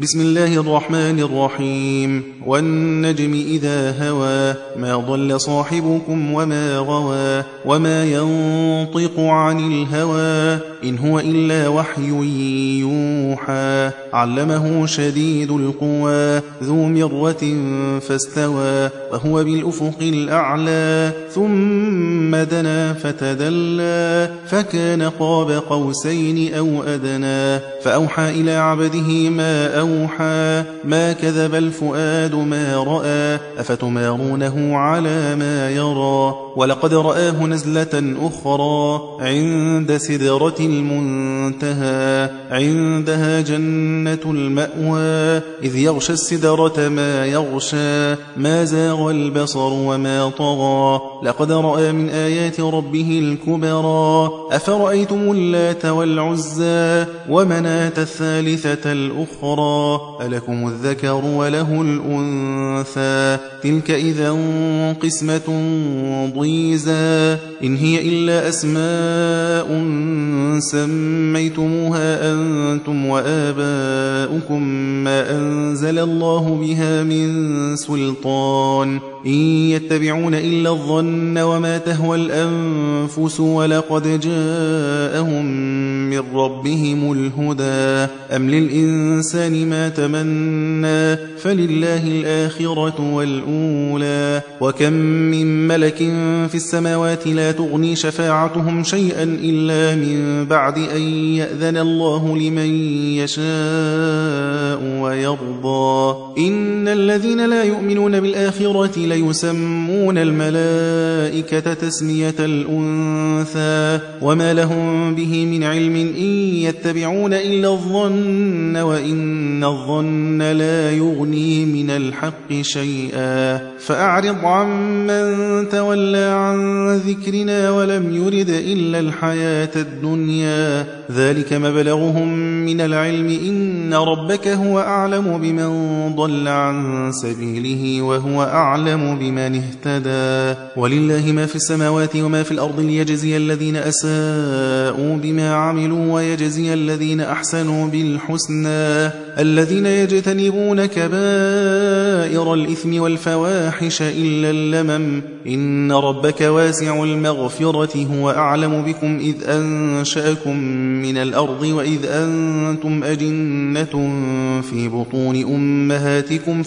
بسم الله الرحمن الرحيم. والنجم إذا هوى ما ضل صاحبكم وما غوى وما ينطق عن الهوى إن هو إلا وحي يوحى. علمه شديد القوى ذو مرة فاستوى وهو بالأفق الأعلى. ثم دنا فتدلى فكان قاب قوسين أو أدنى. فأوحى إلى عبده ما أوحى ما كذب الفؤاد ما رأى أفتمارونه على ما يرى. ولقد رآه نزلة أخرى عند سدرة المنتهى عندها جنة المأوى إذ يغشى السدرة ما يغشى ما زاغ البصر وما طغى. لقد رأى من آيات ربه الكبرى أفرأيتم اللات والعزى ومناة الثالثة الأخرى. ألكم الذكر وله الأنثى. تلك إذا قسمة ضيزى. إن هي إلا أسماء سميتموها أنتم وآباؤكم ما أنزل الله بها من سلطان. إن يتبعون إلا الظن وما تهوى الأنفس ولقد جاءهم من ربهم الهدى. أم للإنسان ما تمنى فلله الآخرة والأولى. وكم من ملك في السماوات لا تغني شفاعتهم شيئا إلا من بعد أن يأذن الله لمن يشاء. ويرضى الذين لا يؤمنون بالآخرة ليسمون الملائكة تسمية الأنثى وما لهم به من علم إن يتبعون إلا الظن وإن الظن لا يغني من الحق شيئا فأعرض عمن تولى عن ذكرنا ولم يرد إلا الحياة الدنيا ذلك مبلغهم من العلم إن ربك هو أعلم بمن ضل عن سبيله وهو أعلم بمن اهتدى. ولله ما في السماوات وما في الأرض ليجزي الذين أساءوا بما عملوا ويجزي الذين أحسنوا بالحسنى. الذين يجتنبون كبائر الإثم والفواحش إلا اللمم. إن ربك واسع المغفرة هو أعلم بكم إذ أنشأكم من الأرض وإذ أنتم أجنة في بطون أمهاتكم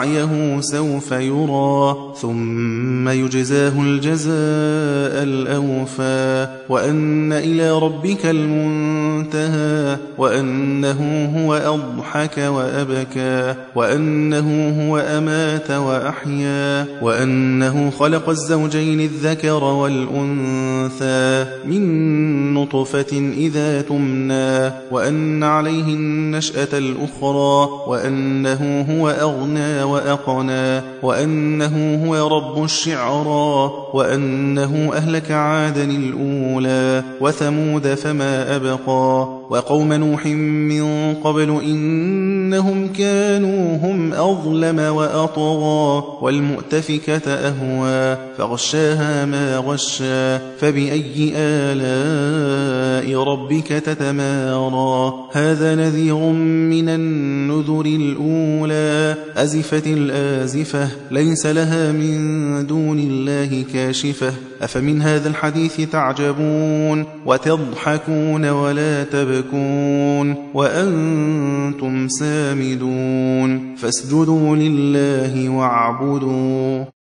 سعيه سوف يرى ثم يجزاه الجزاء الأوفى. وأن إلى ربك المنتهى وأنه هو أضحك وأبكى. وأنه هو أمات وأحيا. وأنه خلق الزوجين الذكر والأنثى. من نطفة إذا تمنى وأن عليه النشأة الأخرى وأنه هو أغنى وأقنى وأنه هو رب الشعرى وأنه أهلك عادا الأولى وثمود فما أبقى وقوم نوح من قبل إنهم كانوا هم أظلم وأطغى والمؤتفكة أهوى فغشاها ما غشى فبأي آلاء ربك تتمارى. هذا نذير من النذر الأولى. أزفت الآزفة. ليس لها من دون الله كاشفة. أفمن هذا الحديث تعجبون وتضحكون ولا تبكون وأنتم سامدون. فاسجدوا لله واعبدوا.